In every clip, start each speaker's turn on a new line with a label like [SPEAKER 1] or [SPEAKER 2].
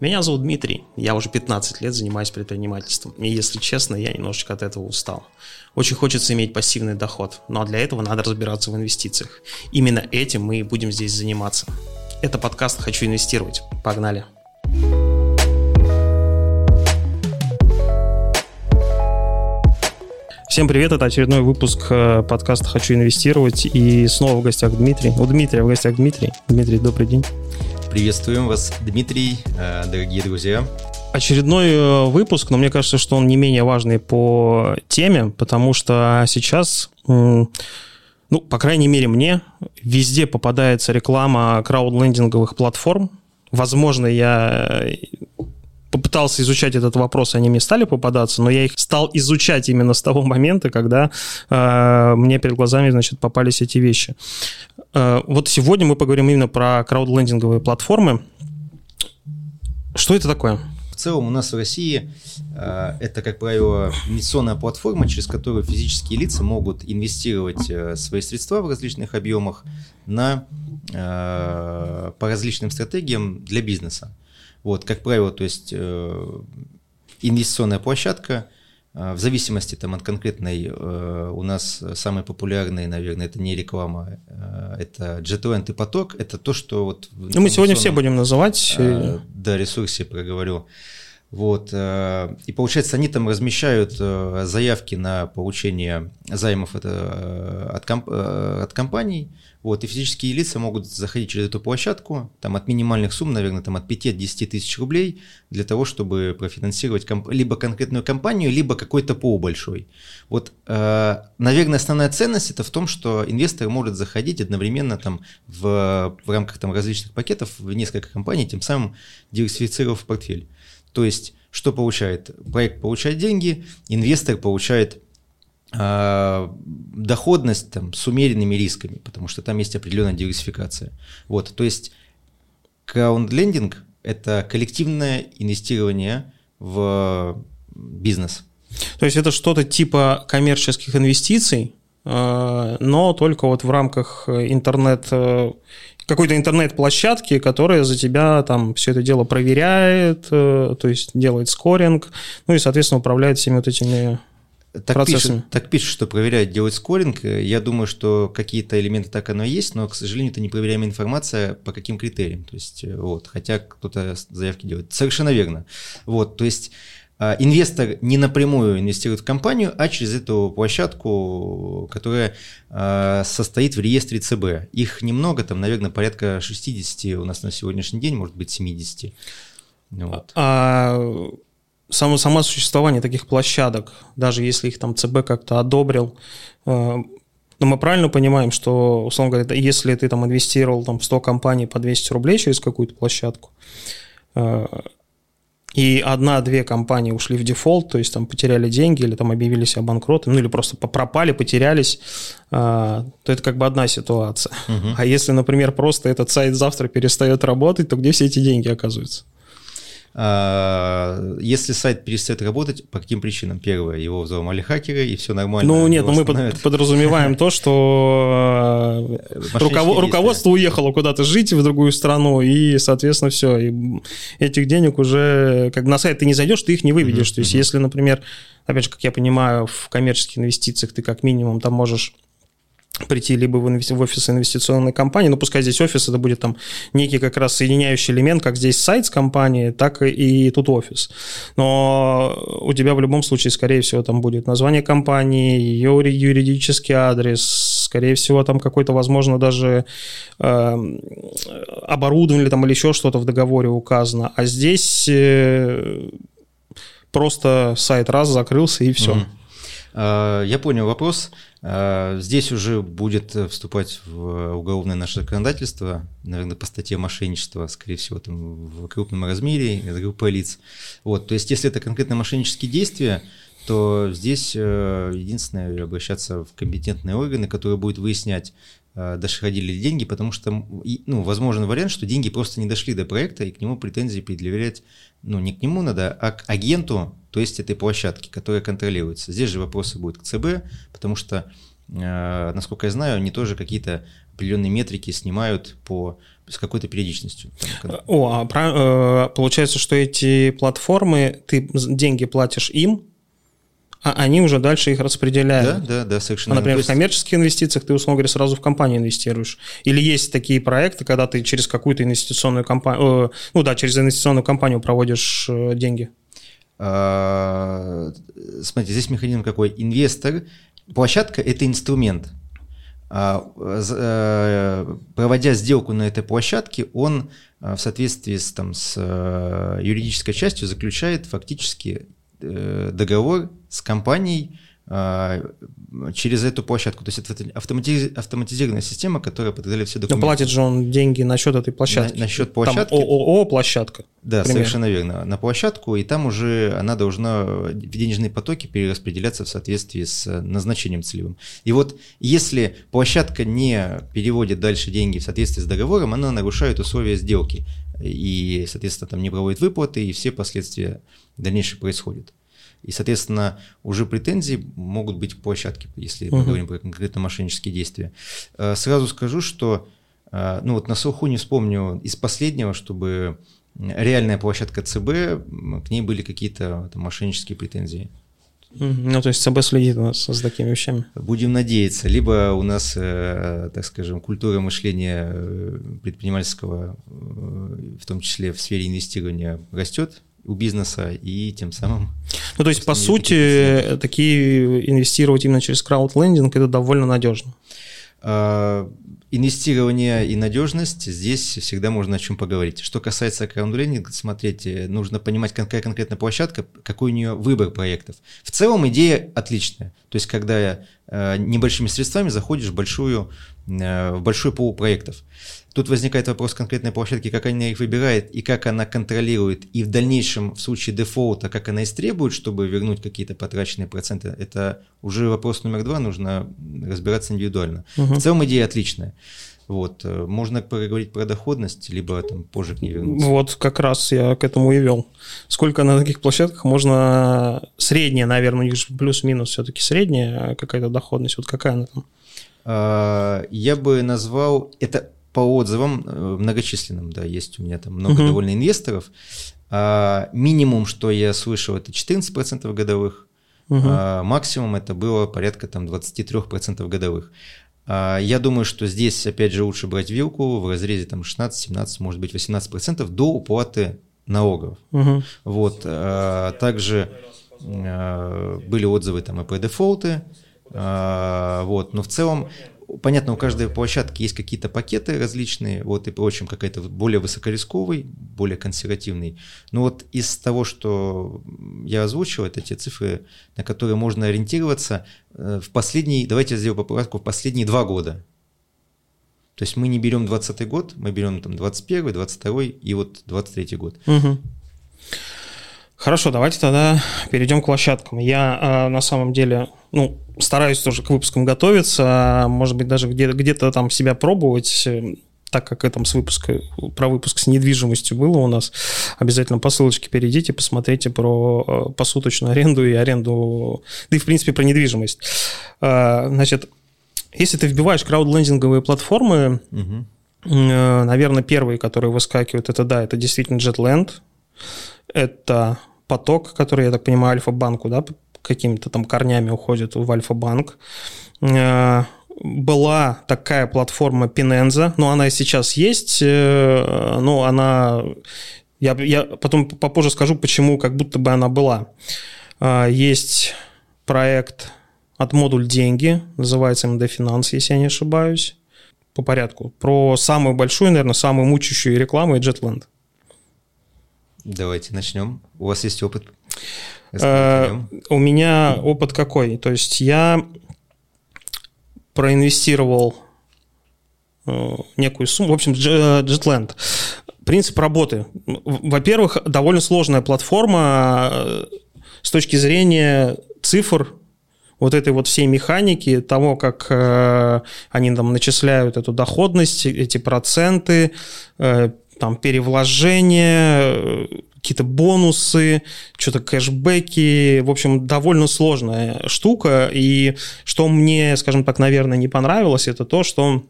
[SPEAKER 1] Меня зовут Дмитрий, я уже 15 лет занимаюсь предпринимательством, и если честно, я немножечко от этого устал. Очень хочется иметь пассивный доход, но для этого надо разбираться в инвестициях. Именно этим мы и будем здесь заниматься. Это подкаст «Хочу инвестировать». Погнали! Всем привет, это очередной выпуск э, подкаста «Хочу инвестировать» и снова в гостях Дмитрий. У Дмитрия в гостях Дмитрий. Дмитрий, добрый день.
[SPEAKER 2] Приветствуем вас, Дмитрий, э, дорогие друзья.
[SPEAKER 1] Очередной э, выпуск, но мне кажется, что он не менее важный по теме, потому что сейчас, ну, по крайней мере, мне везде попадается реклама краудлендинговых платформ. Возможно, я попытался изучать этот вопрос, они мне стали попадаться, но я их стал изучать именно с того момента, когда э, мне перед глазами, значит, попались эти вещи. Э, вот сегодня мы поговорим именно про краудлендинговые платформы. Что это такое?
[SPEAKER 2] В целом у нас в России э, это, как правило, инвестиционная платформа, через которую физические лица могут инвестировать э, свои средства в различных объемах на, по различным стратегиям для бизнеса. Вот, как правило, то есть инвестиционная площадка – в зависимости там, от конкретной, э, у нас самые популярные, наверное, это не реклама, э, это JetLand и поток. Это то, что вот...
[SPEAKER 1] Ну, мы сегодня все будем называть.
[SPEAKER 2] Э, да, ресурсе проговорю. Вот, и получается, они там размещают заявки на получение займов от, от, комп, от компаний, вот, и физические лица могут заходить через эту площадку, там от минимальных сумм, наверное, там от 5-10 тысяч рублей, для того, чтобы профинансировать комп- либо конкретную компанию, либо какой-то пол большой. Вот, э, наверное, основная ценность это в том, что инвестор может заходить одновременно там в, в рамках там различных пакетов в несколько компаний, тем самым диверсифицировав портфель. То есть, что получает? Проект получает деньги, инвестор получает а, доходность там, с умеренными рисками, потому что там есть определенная диверсификация. Вот, то есть краудлендинг – это коллективное инвестирование в бизнес.
[SPEAKER 1] То есть это что-то типа коммерческих инвестиций, а, но только вот в рамках интернет э, какой-то интернет-площадки, которая за тебя там все это дело проверяет, э, то есть делает скоринг, ну и, соответственно, управляет всеми вот этими
[SPEAKER 2] так пишет, так пишет, что проверяют, делают скоринг. Я думаю, что какие-то элементы так оно и есть, но, к сожалению, это непроверяемая информация по каким критериям. То есть, э, вот, хотя кто-то заявки делает. Совершенно верно. Вот, то есть, инвестор не напрямую инвестирует в компанию, а через эту площадку, которая а, состоит в реестре ЦБ. Их немного, там, наверное, порядка 60 у нас на сегодняшний день, может быть, 70.
[SPEAKER 1] Вот. А само, само существование таких площадок, даже если их там ЦБ как-то одобрил, э, но мы правильно понимаем, что, условно говоря, если ты там инвестировал там, в 100 компаний по 200 рублей через какую-то площадку, и одна-две компании ушли в дефолт, то есть там потеряли деньги или там объявили себя банкротами, ну или просто пропали, потерялись, э, то это как бы одна ситуация. Угу. А если, например, просто этот сайт завтра перестает работать, то где все эти деньги оказываются?
[SPEAKER 2] А, если сайт перестает работать, по каким причинам? Первое, его взломали хакеры, и все нормально.
[SPEAKER 1] Ну нет, но ну, мы подразумеваем то, что э, руководство уехало куда-то жить в другую страну, и, соответственно, все. И этих денег уже, как на сайт ты не зайдешь, ты их не выведешь. То есть, если, например, опять же, как я понимаю, в коммерческих инвестициях ты как минимум там можешь прийти либо в, офис инвестиционной компании, но пускай здесь офис, это будет там некий как раз соединяющий элемент, как здесь сайт с компанией, так и тут офис. Но у тебя в любом случае, скорее всего, там будет название компании, ее юридический адрес, скорее всего, там какой-то, возможно, даже э, оборудование там, или еще что-то в договоре указано. А здесь э, просто сайт раз закрылся и все.
[SPEAKER 2] Mm-hmm. Я понял вопрос. А, здесь уже будет вступать в уголовное наше законодательство, наверное, по статье мошенничества, скорее всего, там, в крупном размере, группа лиц. Вот, то есть, если это конкретно мошеннические действия, то здесь э, единственное обращаться в компетентные органы, которые будут выяснять, э, доходили ли деньги, потому что, ну, возможен вариант, что деньги просто не дошли до проекта, и к нему претензии предъявлять, ну, не к нему надо, а к агенту, то есть этой площадки, которая контролируется. Здесь же вопросы будут к ЦБ, потому что, э, насколько я знаю, они тоже какие-то определенные метрики снимают по с какой-то периодичностью.
[SPEAKER 1] О, а получается, что эти платформы, ты деньги платишь им, а они уже дальше их распределяют.
[SPEAKER 2] Да, да, да, совершенно.
[SPEAKER 1] Например, есть... в коммерческих инвестициях ты, условно говоря, сразу в компанию инвестируешь. Или есть такие проекты, когда ты через какую-то инвестиционную компанию, э, ну да, через инвестиционную компанию проводишь э, деньги.
[SPEAKER 2] А, смотрите, здесь механизм какой? Инвестор, площадка – это инструмент. А, э, проводя сделку на этой площадке, он в соответствии с, там, с юридической частью заключает фактически договор с компанией через эту площадку. То есть это автоматизированная система, которая подготовляет все
[SPEAKER 1] документы. Но платит же он деньги на счет этой площадки.
[SPEAKER 2] На, на счет площадки.
[SPEAKER 1] Там ООО площадка.
[SPEAKER 2] Да, например. совершенно верно. На площадку, и там уже она должна денежные потоки перераспределяться в соответствии с назначением целевым. И вот если площадка не переводит дальше деньги в соответствии с договором, она нарушает условия сделки. И, соответственно, там не проводит выплаты, и все последствия дальнейшие происходят. И, соответственно, уже претензии могут быть к площадке, если uh-huh. мы говорим про конкретно мошеннические действия. Э, сразу скажу, что э, ну вот на слуху не вспомню из последнего, чтобы реальная площадка ЦБ, к ней были какие-то мошеннические претензии.
[SPEAKER 1] Ну, то есть ЦБ следит у нас с такими вещами.
[SPEAKER 2] Будем надеяться. Либо у нас, э, так скажем, культура мышления предпринимательского, в том числе в сфере инвестирования, растет, у бизнеса и тем самым...
[SPEAKER 1] Ну, то есть, по сути, такие инвестировать именно через краудлендинг – это довольно надежно.
[SPEAKER 2] А, инвестирование и надежность, здесь всегда можно о чем поговорить. Что касается краудлендинга, смотрите, нужно понимать, какая конкретная площадка, какой у нее выбор проектов. В целом идея отличная. То есть, когда э, небольшими средствами заходишь в, большую, э, в большой пул проектов. Тут возникает вопрос конкретной площадки, как она их выбирает и как она контролирует, и в дальнейшем в случае дефолта, как она истребует, чтобы вернуть какие-то потраченные проценты. Это уже вопрос номер два, нужно разбираться индивидуально. Угу. В целом идея отличная. Вот. Э, можно поговорить про доходность, либо там позже к ней вернуться.
[SPEAKER 1] Вот как раз я к этому и вел. Сколько на таких площадках можно... Средняя, наверное, у них плюс-минус все-таки средняя какая-то доходность. Вот какая она там?
[SPEAKER 2] А, я бы назвал... Это по отзывам э, многочисленным, да, есть у меня там много uh-huh. довольно инвесторов. А, минимум, что я слышал, это 14% годовых, uh-huh. а, максимум это было порядка там 23% годовых. А, я думаю, что здесь, опять же, лучше брать вилку в разрезе там 16, 17, может быть 18% до уплаты налогов. Uh-huh. Вот, а, также а, были отзывы там и про дефолты, а, вот, но в целом понятно, у каждой площадки есть какие-то пакеты различные, вот и прочим, какая-то более высокорисковый, более консервативный. Но вот из того, что я озвучил, это те цифры, на которые можно ориентироваться э, в последние, давайте я сделаю поправку, в последние два года. То есть мы не берем 20 год, мы берем там 21, 22 и вот 23 год.
[SPEAKER 1] Угу. Хорошо, давайте тогда перейдем к площадкам. Я э, на самом деле, ну, стараюсь тоже к выпускам готовиться, может быть, даже где-то где там себя пробовать, э, так как этом с выпуска, про выпуск с недвижимостью было у нас, обязательно по ссылочке перейдите, посмотрите про э, посуточную аренду и аренду, да и, в принципе, про недвижимость. Э, значит, если ты вбиваешь краудлендинговые платформы, угу. наверное, первые, которые выскакивают, это да, это действительно JetLand, это поток, который, я так понимаю, Альфа-банку, да, какими-то там корнями уходит в Альфа-банк. Э, была такая платформа Pinenza, но она и сейчас есть, э, но она... Я, я потом попозже скажу, почему как будто бы она была. Э, есть проект от модуль деньги, называется МД Финанс, если я не ошибаюсь. По порядку. Про самую большую, наверное, самую мучащую рекламу и Jetland.
[SPEAKER 2] Давайте начнем. У вас есть опыт?
[SPEAKER 1] Э, у меня опыт какой? То есть я проинвестировал э, некую сумму. В общем, Jetland. Принцип работы. Во-первых, довольно сложная платформа э, с точки зрения цифр, вот этой вот всей механики, того, как э, они там начисляют эту доходность, эти проценты, э, там перевложения, какие-то бонусы, что-то кэшбэки. В общем, довольно сложная штука. И что мне, скажем так, наверное, не понравилось, это то, что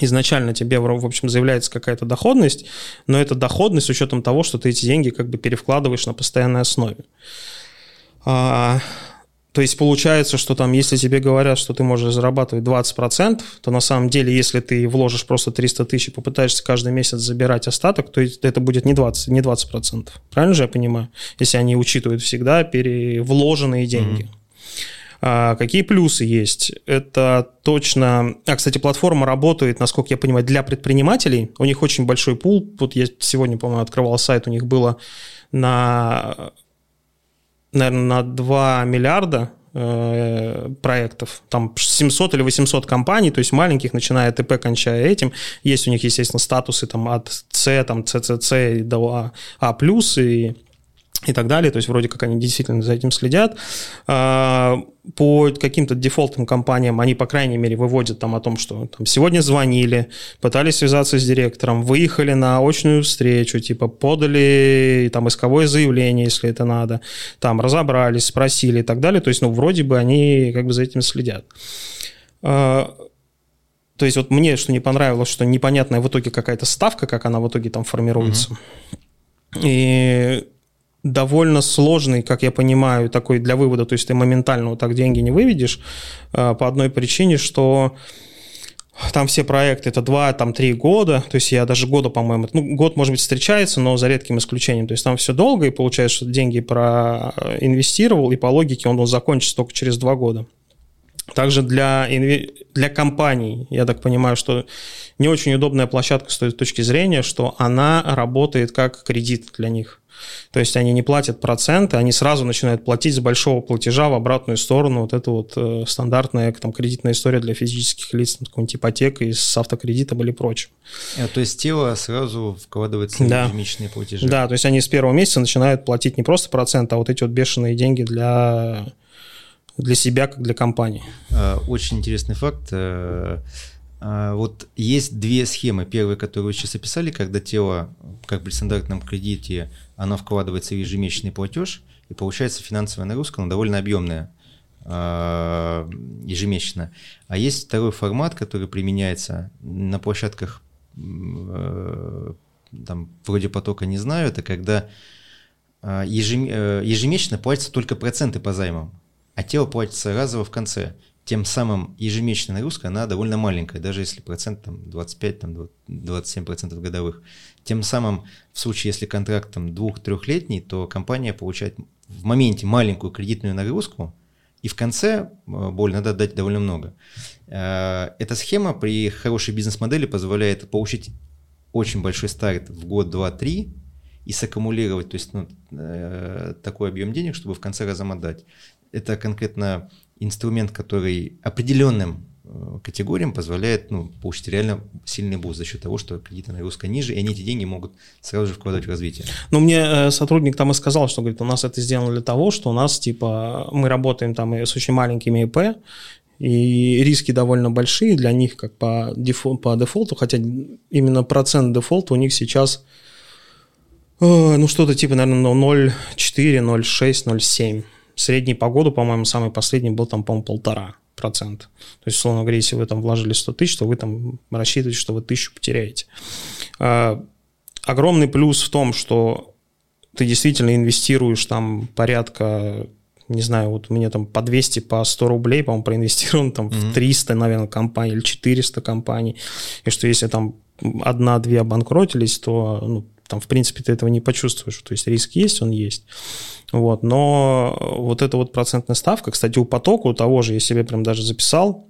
[SPEAKER 1] изначально тебе, в общем, заявляется какая-то доходность, но это доходность с учетом того, что ты эти деньги как бы перевкладываешь на постоянной основе. То есть получается, что там, если тебе говорят, что ты можешь зарабатывать 20%, то на самом деле, если ты вложишь просто 300 тысяч и попытаешься каждый месяц забирать остаток, то это будет не 20%, не 20%. Правильно же я понимаю? Если они учитывают всегда перевложенные деньги. Mm-hmm. А, какие плюсы есть? Это точно... А, кстати, платформа работает, насколько я понимаю, для предпринимателей. У них очень большой пул. Вот я сегодня, по-моему, открывал сайт, у них было на, наверное, на 2 миллиарда э, проектов, там 700 или 800 компаний, то есть маленьких, начиная от ИП, кончая этим. Есть у них, естественно, статусы там от С, там, ЦЦЦ до А+, а и и так далее. То есть вроде как они действительно за этим следят. А, по каким-то дефолтным компаниям они, по крайней мере, выводят там о том, что там, сегодня звонили, пытались связаться с директором, выехали на очную встречу, типа подали там исковое заявление, если это надо, там разобрались, спросили и так далее. То есть, ну, вроде бы они как бы за этим следят. А, то есть вот мне что не понравилось, что непонятная в итоге какая-то ставка, как она в итоге там формируется. Mm-hmm. И довольно сложный, как я понимаю, такой для вывода, то есть ты моментально вот так деньги не выведешь э, по одной причине, что там все проекты это 2, там 3 года, то есть я даже года, по-моему, ну, год, может быть, встречается, но за редким исключением, то есть там все долго, и получается, что деньги проинвестировал, и по логике он, он закончится только через 2 года. Также для, для компаний, я так понимаю, что не очень удобная площадка с той точки зрения, что она работает как кредит для них. То есть они не платят проценты, они сразу начинают платить с большого платежа в обратную сторону. Вот это вот э, стандартная там, кредитная история для физических лиц, там, какой-нибудь ипотека с автокредитом или прочим.
[SPEAKER 2] А, то есть тело сразу вкладывается да. в ежемесячные платежи?
[SPEAKER 1] Да, то есть они с первого месяца начинают платить не просто процент, а вот эти вот бешеные деньги для, для себя, как для компании.
[SPEAKER 2] А, очень интересный факт. Э, а, вот есть две схемы. Первая, которую вы сейчас описали, когда тело, как при стандартном кредите, оно вкладывается в ежемесячный платеж, и получается финансовая нагрузка, но довольно объемная ежемесячно. А есть второй формат, который применяется на площадках э, там, вроде потока не знаю, это когда э, ежемесячно платятся только проценты по займам, а тело платится разово в конце тем самым ежемесячная нагрузка, она довольно маленькая, даже если процент там 25, там 27 процентов годовых. Тем самым в случае, если контракт там двух-трехлетний, то компания получает в моменте маленькую кредитную нагрузку, и в конце э, боль надо отдать довольно много. Э, эта схема при хорошей бизнес-модели позволяет получить очень большой старт в год, два, три и саккумулировать, то есть ну, э, такой объем денег, чтобы в конце разом отдать. Это конкретно инструмент, который определенным э, категориям позволяет ну, получить реально сильный буст за счет того, что кредитная нагрузка ниже, и они эти деньги могут сразу же вкладывать в развитие.
[SPEAKER 1] Ну, мне э, сотрудник там и сказал, что говорит, у нас это сделано для того, что у нас, типа, мы работаем там с очень маленькими ИП, и риски довольно большие для них, как по, дефол, по дефолту, хотя именно процент дефолта у них сейчас, э, ну, что-то типа, наверное, 0,4, 0,6, 0,7 средний по году, по-моему, самый последний был там, по-моему, полтора процента. То есть, условно говоря, если вы там вложили 100 тысяч, то вы там рассчитываете, что вы тысячу потеряете. А, огромный плюс в том, что ты действительно инвестируешь там порядка не знаю, вот меня там по 200, по 100 рублей, по-моему, проинвестирован там mm-hmm. в 300, наверное, компаний или 400 компаний, и что если там одна-две обанкротились, то ну, там, в принципе, ты этого не почувствуешь. То есть риск есть, он есть. Вот, но вот эта вот процентная ставка, кстати, у потока, у того же, я себе прям даже записал,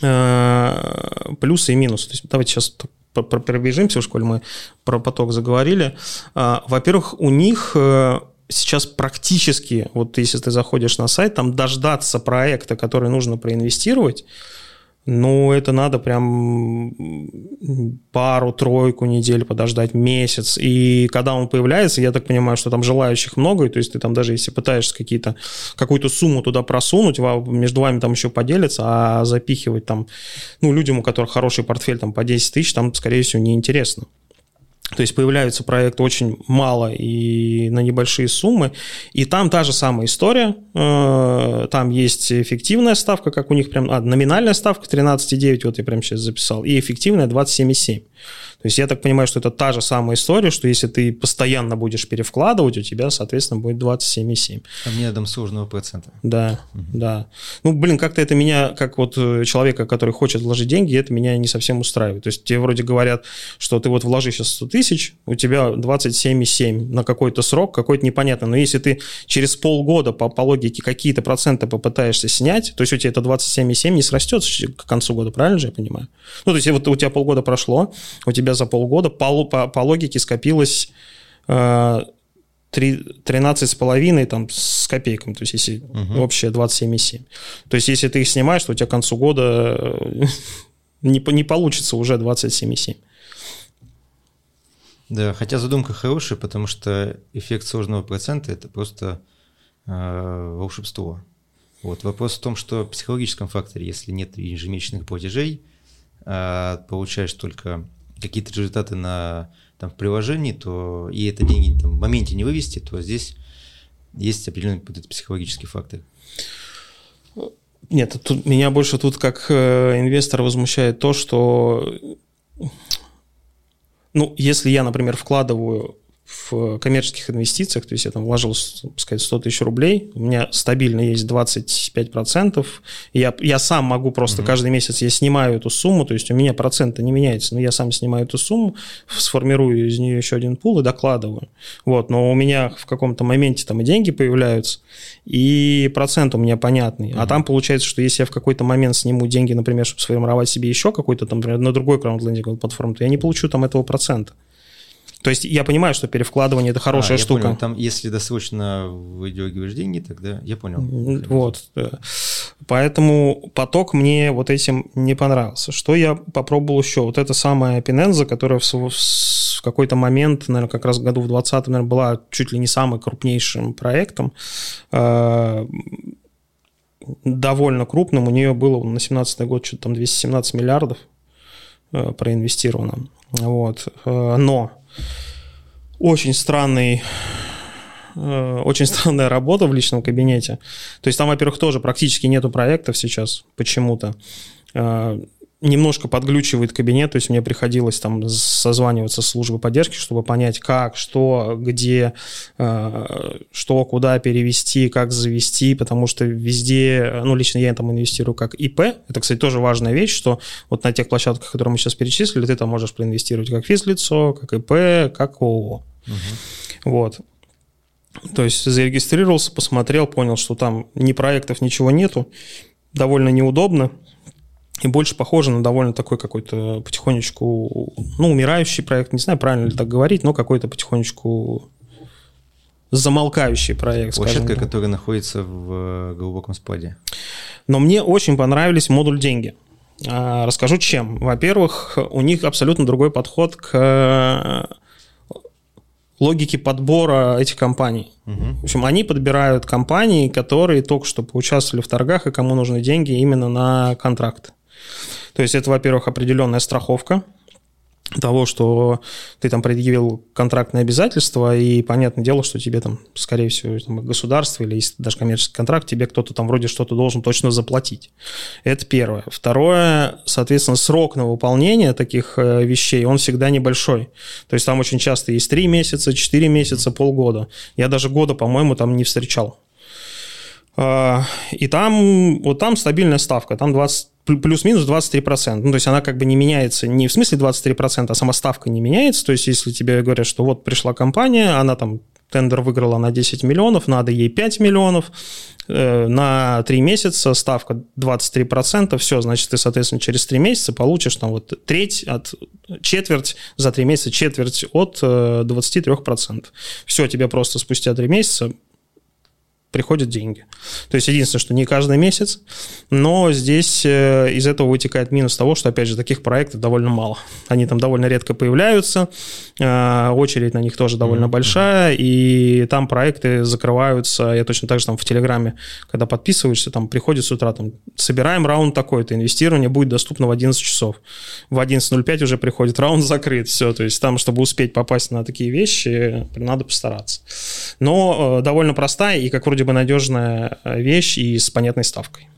[SPEAKER 1] э, плюсы и минусы. То есть давайте сейчас пробежимся, в школе мы про поток заговорили. Э, во-первых, у них э, сейчас практически, вот если ты заходишь на сайт, там дождаться проекта, который нужно проинвестировать, ну, это надо прям пару-тройку недель подождать, месяц. И когда он появляется, я так понимаю, что там желающих много, и то есть ты там даже если пытаешься какие-то, какую-то сумму туда просунуть, между вами там еще поделиться, а запихивать там, ну, людям, у которых хороший портфель там по 10 тысяч, там, скорее всего, неинтересно. То есть появляются проекты очень мало и на небольшие суммы. И там та же самая история. Э, там есть эффективная ставка, как у них прям... А, номинальная ставка 13,9, вот я прямо сейчас записал, и эффективная 27,7. То есть я так понимаю, что это та же самая история, что если ты постоянно будешь перевкладывать, у тебя, соответственно, будет 27,7.
[SPEAKER 2] А методом сложного процента.
[SPEAKER 1] Да, угу. да. Ну, блин, как-то это меня, как вот э, человека, который хочет вложить деньги, это меня не совсем устраивает. То есть тебе вроде говорят, что ты вот вложи сейчас 100 тысяч, у тебя 27,7 на какой-то срок, какой-то непонятный. Но если ты через полгода по, по логике какие-то проценты попытаешься снять, то есть у тебя это 27,7 не срастет к концу года, правильно же я понимаю? Ну, то есть вот у тебя полгода прошло, у тебя тебя за полгода по, по, по логике скопилось э, 13,5 там, с копейками, то есть если угу. общее 27,7. То есть если ты их снимаешь, то у тебя к концу года э, не, не получится уже 27,7.
[SPEAKER 2] Да, хотя задумка хорошая, потому что эффект сложного процента – это просто э, волшебство. Вот. Вопрос в том, что в психологическом факторе, если нет ежемесячных платежей, э, получаешь только какие-то результаты на, там, в приложении, то и это деньги там, в моменте не вывести, то здесь есть определенный вот этот психологический фактор.
[SPEAKER 1] Нет, тут, меня больше тут как э, инвестор возмущает то, что ну, если я, например, вкладываю в коммерческих инвестициях, то есть я там вложил, сказать, 100 тысяч рублей, у меня стабильно есть 25%, я, я сам могу просто mm-hmm. каждый месяц, я снимаю эту сумму, то есть у меня проценты не меняются, но я сам снимаю эту сумму, сформирую из нее еще один пул и докладываю. Вот, но у меня в каком-то моменте там и деньги появляются, и процент у меня понятный. Mm-hmm. А там получается, что если я в какой-то момент сниму деньги, например, чтобы сформировать себе еще какой-то там, например, на другой краудлендинговой платформе, то я не получу там этого процента. То есть я понимаю, что перевкладывание это хорошая а, штука.
[SPEAKER 2] Понял. Там, если досрочно выдергиваешь деньги, тогда я понял.
[SPEAKER 1] Вот. Поэтому поток мне вот этим не понравился. Что я попробовал еще? Вот это самая Пиненза, которая в, в какой-то момент, наверное, как раз в году в 20 наверное, была чуть ли не самым крупнейшим проектом э, довольно крупным. У нее было на 17 год что-то там 217 миллиардов э, проинвестировано. Вот. Э, но очень странный э, очень странная работа в личном кабинете. То есть там, во-первых, тоже практически нету проектов сейчас почему-то. Немножко подглючивает кабинет, то есть мне приходилось там созваниваться с службой поддержки, чтобы понять, как, что, где, э, что, куда перевести, как завести, потому что везде, ну, лично я там инвестирую как ИП, это, кстати, тоже важная вещь, что вот на тех площадках, которые мы сейчас перечислили, ты там можешь проинвестировать как физлицо, как ИП, как ООО. Угу. Вот. То есть зарегистрировался, посмотрел, понял, что там ни проектов, ничего нету, довольно неудобно, и больше похоже на довольно такой какой-то потихонечку, ну, умирающий проект, не знаю, правильно ли так говорить, но какой-то потихонечку замолкающий проект.
[SPEAKER 2] Площадка, которая находится в глубоком спаде.
[SPEAKER 1] Но мне очень понравились модуль деньги. А, расскажу чем. Во-первых, у них абсолютно другой подход к логике подбора этих компаний. Угу. В общем, они подбирают компании, которые только что поучаствовали в торгах и кому нужны деньги именно на контракт. То есть это, во-первых, определенная страховка того, что ты там предъявил контрактные обязательства, и понятное дело, что тебе там, скорее всего, там, государство или если даже коммерческий контракт, тебе кто-то там вроде что-то должен точно заплатить. Это первое. Второе, соответственно, срок на выполнение таких э, вещей, он всегда небольшой. То есть там очень часто есть 3 месяца, 4 месяца, полгода. Я даже года, по-моему, там не встречал. А, и там, вот там стабильная ставка, там 20, плюс-минус 23%. Ну, то есть она как бы не меняется, не в смысле 23%, а сама ставка не меняется. То есть если тебе говорят, что вот пришла компания, она там тендер выиграла на 10 миллионов, надо ей 5 миллионов, э, на 3 месяца ставка 23%, все, значит, ты, соответственно, через 3 месяца получишь там вот треть от, четверть, за 3 месяца четверть от 23%. Э, все, тебе просто спустя 3 месяца приходят деньги. То есть единственное, что не каждый месяц, но здесь э, из этого вытекает минус того, что, опять же, таких проектов довольно мало. Они там довольно редко появляются, э, очередь на них тоже довольно mm-hmm. большая, и там проекты закрываются, я точно так же там в Телеграме, когда подписываешься, там приходит с утра, там, собираем раунд такой-то, инвестирование будет доступно в 11 часов. В 11.05 уже приходит раунд закрыт, все, то есть там, чтобы успеть попасть на такие вещи, надо постараться. Но э, довольно простая и, как вроде бы, надежная э, вещь и с понятной ставкой.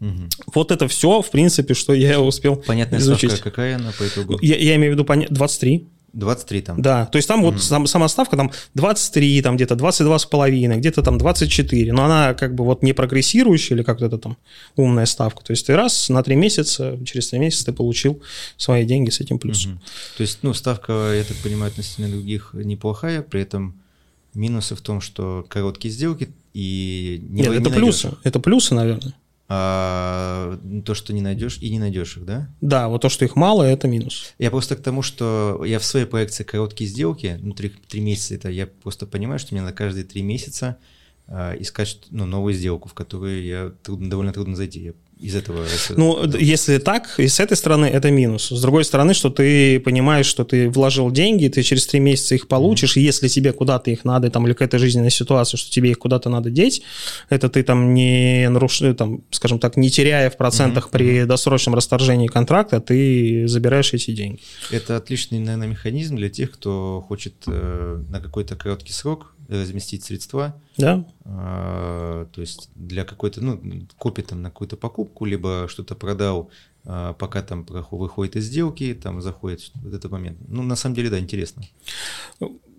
[SPEAKER 1] Угу. Вот это все, в принципе, что я успел
[SPEAKER 2] Понятная изучить. ставка какая она по итогу?
[SPEAKER 1] Я, я имею в виду 23.
[SPEAKER 2] 23 там.
[SPEAKER 1] Да, то есть там mm вот сам, сама ставка там 23, там где-то 22,5, где-то там 24, но она как бы вот не прогрессирующая или как то это там умная ставка. То есть ты раз на 3 месяца, через 3 месяца ты получил свои деньги с этим плюсом. mm
[SPEAKER 2] То есть, ну, ставка, я так понимаю, относительно других неплохая, при этом минусы в том, что короткие сделки и
[SPEAKER 1] не Нет, это не плюсы, это плюсы, наверное
[SPEAKER 2] а то, что не найдешь, и не найдешь их, да?
[SPEAKER 1] Да, вот то, что их мало, это минус.
[SPEAKER 2] Я просто к тому, что я в своей проекции короткие сделки, ну, три, три месяца, это я просто понимаю, что мне на каждые три месяца а, искать ну, новую сделку, в которую я трудно, довольно трудно зайти. Я из этого?
[SPEAKER 1] Ну, если так, и с этой стороны это минус. С другой стороны, что ты понимаешь, что ты вложил деньги, ты через три месяца их получишь, mm-hmm. и если тебе куда-то их надо, там, или какая-то жизненная ситуация, что тебе их куда-то надо деть, это ты там не нарушаешь, там, скажем так, не теряя в процентах mm-hmm. при досрочном расторжении контракта, ты забираешь эти деньги.
[SPEAKER 2] Это отличный, наверное, механизм для тех, кто хочет э, на какой-то короткий срок разместить средства.
[SPEAKER 1] Да.
[SPEAKER 2] А, то есть для какой-то, ну, копит там на какую-то покупку, либо что-то продал, пока там выходит из сделки, там заходит вот этот момент. Ну, на самом деле, да, интересно.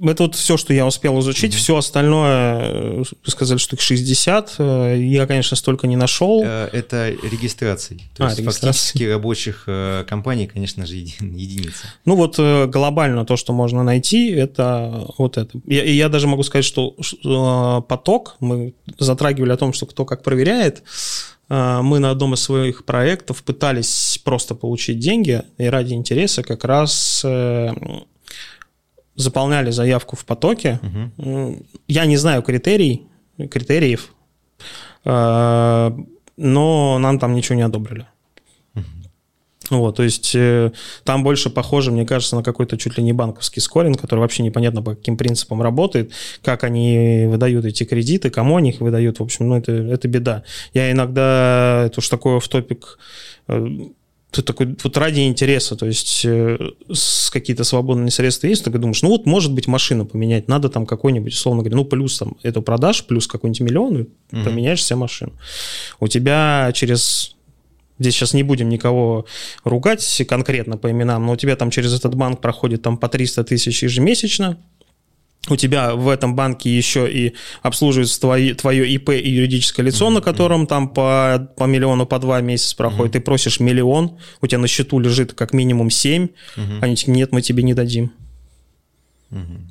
[SPEAKER 1] Это вот все, что я успел изучить, mm-hmm. все остальное, вы сказали, что их 60, э, я, конечно, столько не нашел.
[SPEAKER 2] Э, это регистрации. То а, есть регистрации. фактически рабочих э, компаний, конечно же, единица.
[SPEAKER 1] Ну вот глобально то, что можно найти, это вот это. Я, я даже могу сказать, что поток, мы затрагивали о том, что кто как проверяет, мы на одном из своих проектов пытались просто получить деньги, и ради интереса как раз заполняли заявку в потоке. Угу. Я не знаю критерий, критериев, э, но нам там ничего не одобрили. Вот, то есть э, там больше похоже, мне кажется, на какой-то чуть ли не банковский скоринг, который вообще непонятно по каким принципам работает, как они выдают эти кредиты, кому они их выдают, в общем, ну это, это беда. Я иногда, это уж такой в топик ты такой вот ради интереса, то есть э, с какие-то свободные средства есть, ты думаешь, ну вот может быть машину поменять, надо там какой-нибудь, условно говоря, ну плюс там это продаж, плюс какой-нибудь миллион, и угу. поменяешь себе машину. У тебя через Здесь сейчас не будем никого ругать конкретно по именам, но у тебя там через этот банк проходит там по 300 тысяч ежемесячно, у тебя в этом банке еще и обслуживается твои, твое ИП и юридическое лицо, mm-hmm. на котором там по, по миллиону, по два месяца проходит. Mm-hmm. Ты просишь миллион, у тебя на счету лежит как минимум семь, mm-hmm. они тебе, нет, мы тебе не дадим.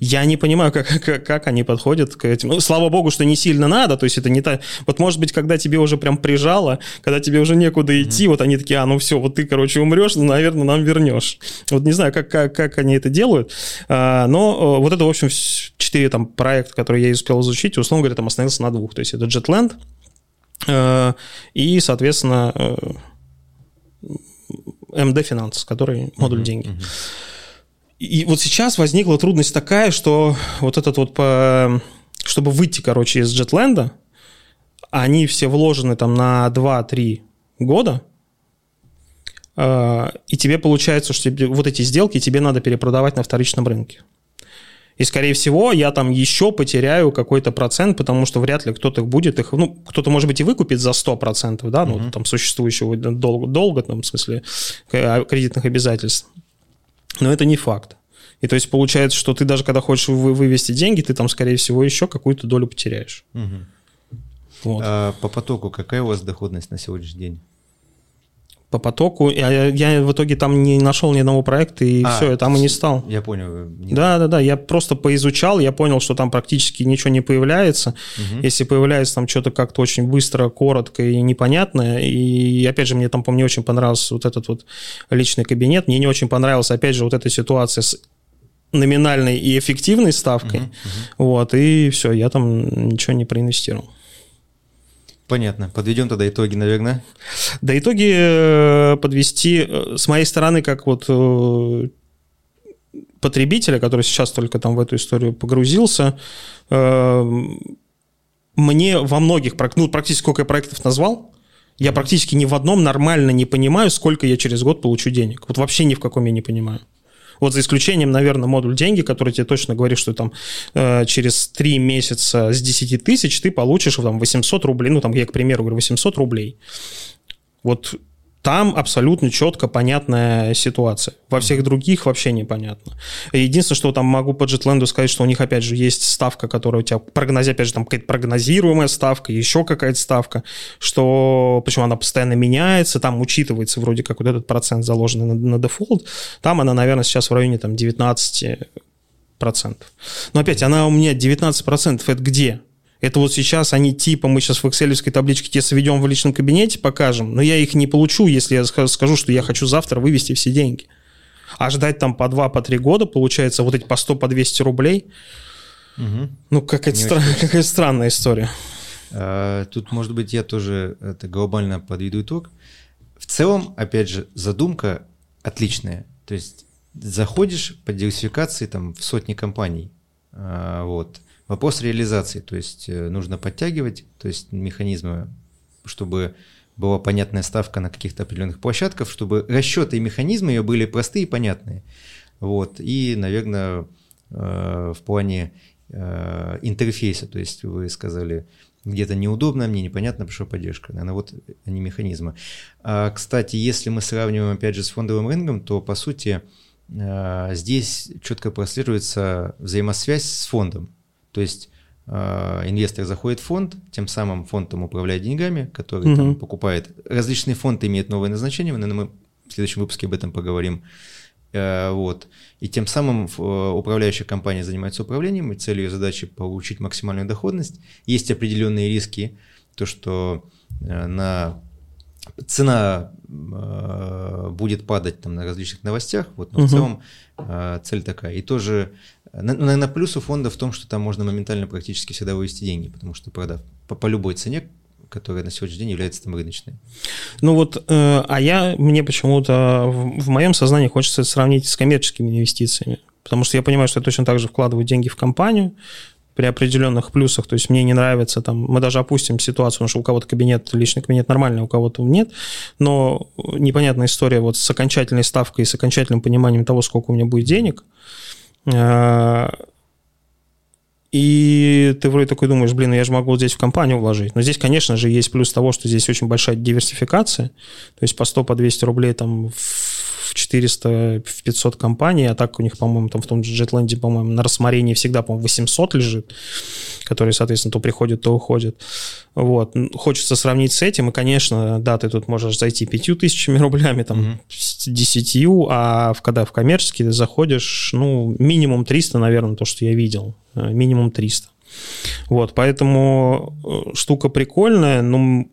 [SPEAKER 1] Я не понимаю, как, как, как они подходят к этим. Ну, слава богу, что не сильно надо, то есть это не так. Вот может быть, когда тебе уже прям прижало, когда тебе уже некуда идти, mm-hmm. вот они такие, а, ну все, вот ты, короче, умрешь, ну, наверное, нам вернешь. Вот не знаю, как, как, как они это делают, а, но вот это, в общем, четыре там проекта, которые я успел изучить, условно говоря, там остановился на двух. То есть это Jetland э, и, соответственно, э, MD Finance, который модуль mm-hmm. деньги. Mm-hmm. И вот сейчас возникла трудность такая, что вот этот вот, по, чтобы выйти, короче, из Джетленда, они все вложены там на 2-3 года, э, и тебе получается, что вот эти сделки тебе надо перепродавать на вторичном рынке. И, скорее всего, я там еще потеряю какой-то процент, потому что вряд ли кто-то будет их... Ну, кто-то, может быть, и выкупит за 100%, да, ну, uh-huh. там, существующего долга, долга, там, в смысле, кредитных обязательств. Но это не факт. И то есть получается, что ты даже когда хочешь вывести деньги, ты там, скорее всего, еще какую-то долю потеряешь.
[SPEAKER 2] Угу. Вот. А по потоку какая у вас доходность на сегодняшний день?
[SPEAKER 1] По потоку. Я, я в итоге там не нашел ни одного проекта, и а, все, я там и не стал.
[SPEAKER 2] Я понял.
[SPEAKER 1] Да, да, да. Я просто поизучал, я понял, что там практически ничего не появляется. Угу. Если появляется там что-то как-то очень быстро, коротко и непонятное. И опять же, мне там, по мне, очень понравился вот этот вот личный кабинет. Мне не очень понравилась, опять же, вот эта ситуация с номинальной и эффективной ставкой. Uh-huh, uh-huh. Вот, и все, я там ничего не проинвестировал.
[SPEAKER 2] Понятно. Подведем тогда итоги, наверное.
[SPEAKER 1] Да, итоги э, подвести э, с моей стороны, как вот э, потребителя, который сейчас только там в эту историю погрузился, мне во многих, ну, практически сколько я проектов назвал, я практически ни в одном нормально не понимаю, сколько я через год получу денег. Вот вообще ни в каком я не понимаю. Вот за исключением, наверное, модуль деньги, который тебе точно говорит, что там э, через 3 месяца с 10 тысяч ты получишь там 800 рублей, ну там я, к примеру, говорю, 800 рублей. Вот там абсолютно четко понятная ситуация. Во всех других вообще непонятно. Единственное, что там могу по Jetland сказать, что у них, опять же, есть ставка, которая у тебя прогнози, опять же, там какая-то прогнозируемая ставка, еще какая-то ставка, что, почему она постоянно меняется, там учитывается вроде как вот этот процент заложенный на, на дефолт, там она, наверное, сейчас в районе там 19 процентов. Но опять, она у меня 19 процентов, это где? Это вот сейчас они типа, мы сейчас в excel табличке тебе сведем в личном кабинете, покажем, но я их не получу, если я скажу, что я хочу завтра вывести все деньги. А ждать там по 2 по 3 года, получается, вот эти по 100, по 200 рублей, угу. ну, какая-то, стран, какая странная история.
[SPEAKER 2] А, тут, может быть, я тоже это глобально подведу итог. В целом, опять же, задумка отличная. То есть заходишь по диверсификации там в сотни компаний, а, вот, Вопрос реализации, то есть э, нужно подтягивать, то есть механизмы, чтобы была понятная ставка на каких-то определенных площадках, чтобы расчеты и механизмы ее были простые и понятные. Вот. И, наверное, э, в плане э, интерфейса, то есть вы сказали, где-то неудобно, мне непонятно, пришла поддержка. Наверное, вот они механизмы. А, кстати, если мы сравниваем, опять же, с фондовым рынком, то, по сути, здесь четко прослеживается взаимосвязь с фондом. То есть э, инвестор заходит в фонд, тем самым фонд там управляет деньгами, который угу. там, покупает. Различные фонды имеют новое назначение, наверное, мы в следующем выпуске об этом поговорим. Э, вот. И тем самым э, управляющая компания занимается управлением, и целью задачи получить максимальную доходность. Есть определенные риски, то, что на цена будет падать там на различных новостях, вот, но угу. в целом цель такая. И тоже Наверное, плюс у фонда в том, что там можно моментально практически всегда вывести деньги, потому что продав по, по любой цене, которая на сегодняшний день является там рыночной.
[SPEAKER 1] Ну вот, э, а я, мне почему-то в, в моем сознании хочется сравнить с коммерческими инвестициями, потому что я понимаю, что я точно так же вкладываю деньги в компанию, при определенных плюсах, то есть мне не нравится там, мы даже опустим ситуацию, потому что у кого-то кабинет, личный кабинет нормальный, у кого-то нет, но непонятная история вот с окончательной ставкой с окончательным пониманием того, сколько у меня будет денег, и ты вроде такой думаешь, блин, я же могу здесь в компанию вложить. Но здесь, конечно же, есть плюс того, что здесь очень большая диверсификация. То есть по 100, по 200 рублей там в 400, в 500 компаний, а так у них, по-моему, там в том же Джетленде, по-моему, на рассмотрении всегда, по-моему, 800 лежит, которые, соответственно, то приходят, то уходят. Вот. Хочется сравнить с этим, и, конечно, да, ты тут можешь зайти 5 тысячами рублями, там, mm-hmm. 10, а в, когда в коммерческий ты заходишь, ну, минимум 300, наверное, то, что я видел, э, минимум 300. Вот, поэтому э, штука прикольная, но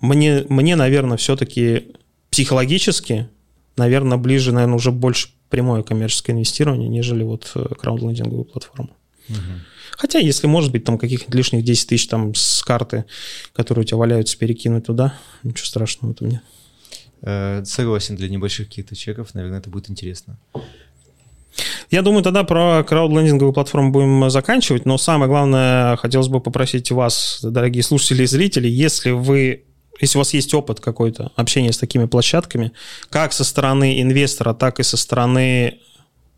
[SPEAKER 1] мне, мне наверное, все-таки психологически наверное, ближе, наверное, уже больше прямое коммерческое инвестирование, нежели вот э, краудлендинговую платформу. Угу. Хотя, если, может быть, там каких-нибудь лишних 10 тысяч там с карты, которые у тебя валяются, перекинуть туда, ничего страшного в этом нет.
[SPEAKER 2] Э, согласен, для небольших каких-то чеков, наверное, это будет интересно.
[SPEAKER 1] Я думаю, тогда про краудлендинговую платформу будем заканчивать, но самое главное, хотелось бы попросить вас, дорогие слушатели и зрители, если вы если у вас есть опыт какой-то общения с такими площадками, как со стороны инвестора, так и со стороны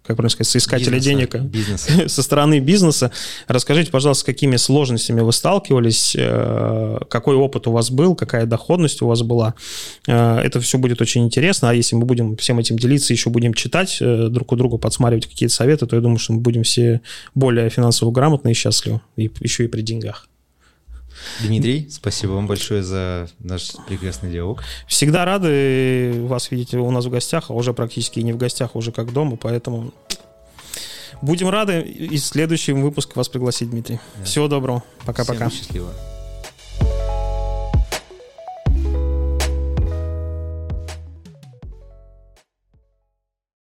[SPEAKER 1] как правильно сказать, соискателя бизнеса, денег, бизнеса. со стороны бизнеса. Расскажите, пожалуйста, с какими сложностями вы сталкивались, э, какой опыт у вас был, какая доходность у вас была. Э, это все будет очень интересно, а если мы будем всем этим делиться, еще будем читать э, друг у друга, подсматривать какие-то советы, то я думаю, что мы будем все более финансово грамотны и счастливы, и еще и при деньгах.
[SPEAKER 2] Дмитрий, спасибо вам большое за наш прекрасный диалог.
[SPEAKER 1] Всегда рады вас видеть у нас в гостях, а уже практически не в гостях, а уже как дома, поэтому будем рады и в следующем выпуске вас пригласить, Дмитрий. Да. Всего доброго. Пока-пока.
[SPEAKER 2] Счастливо.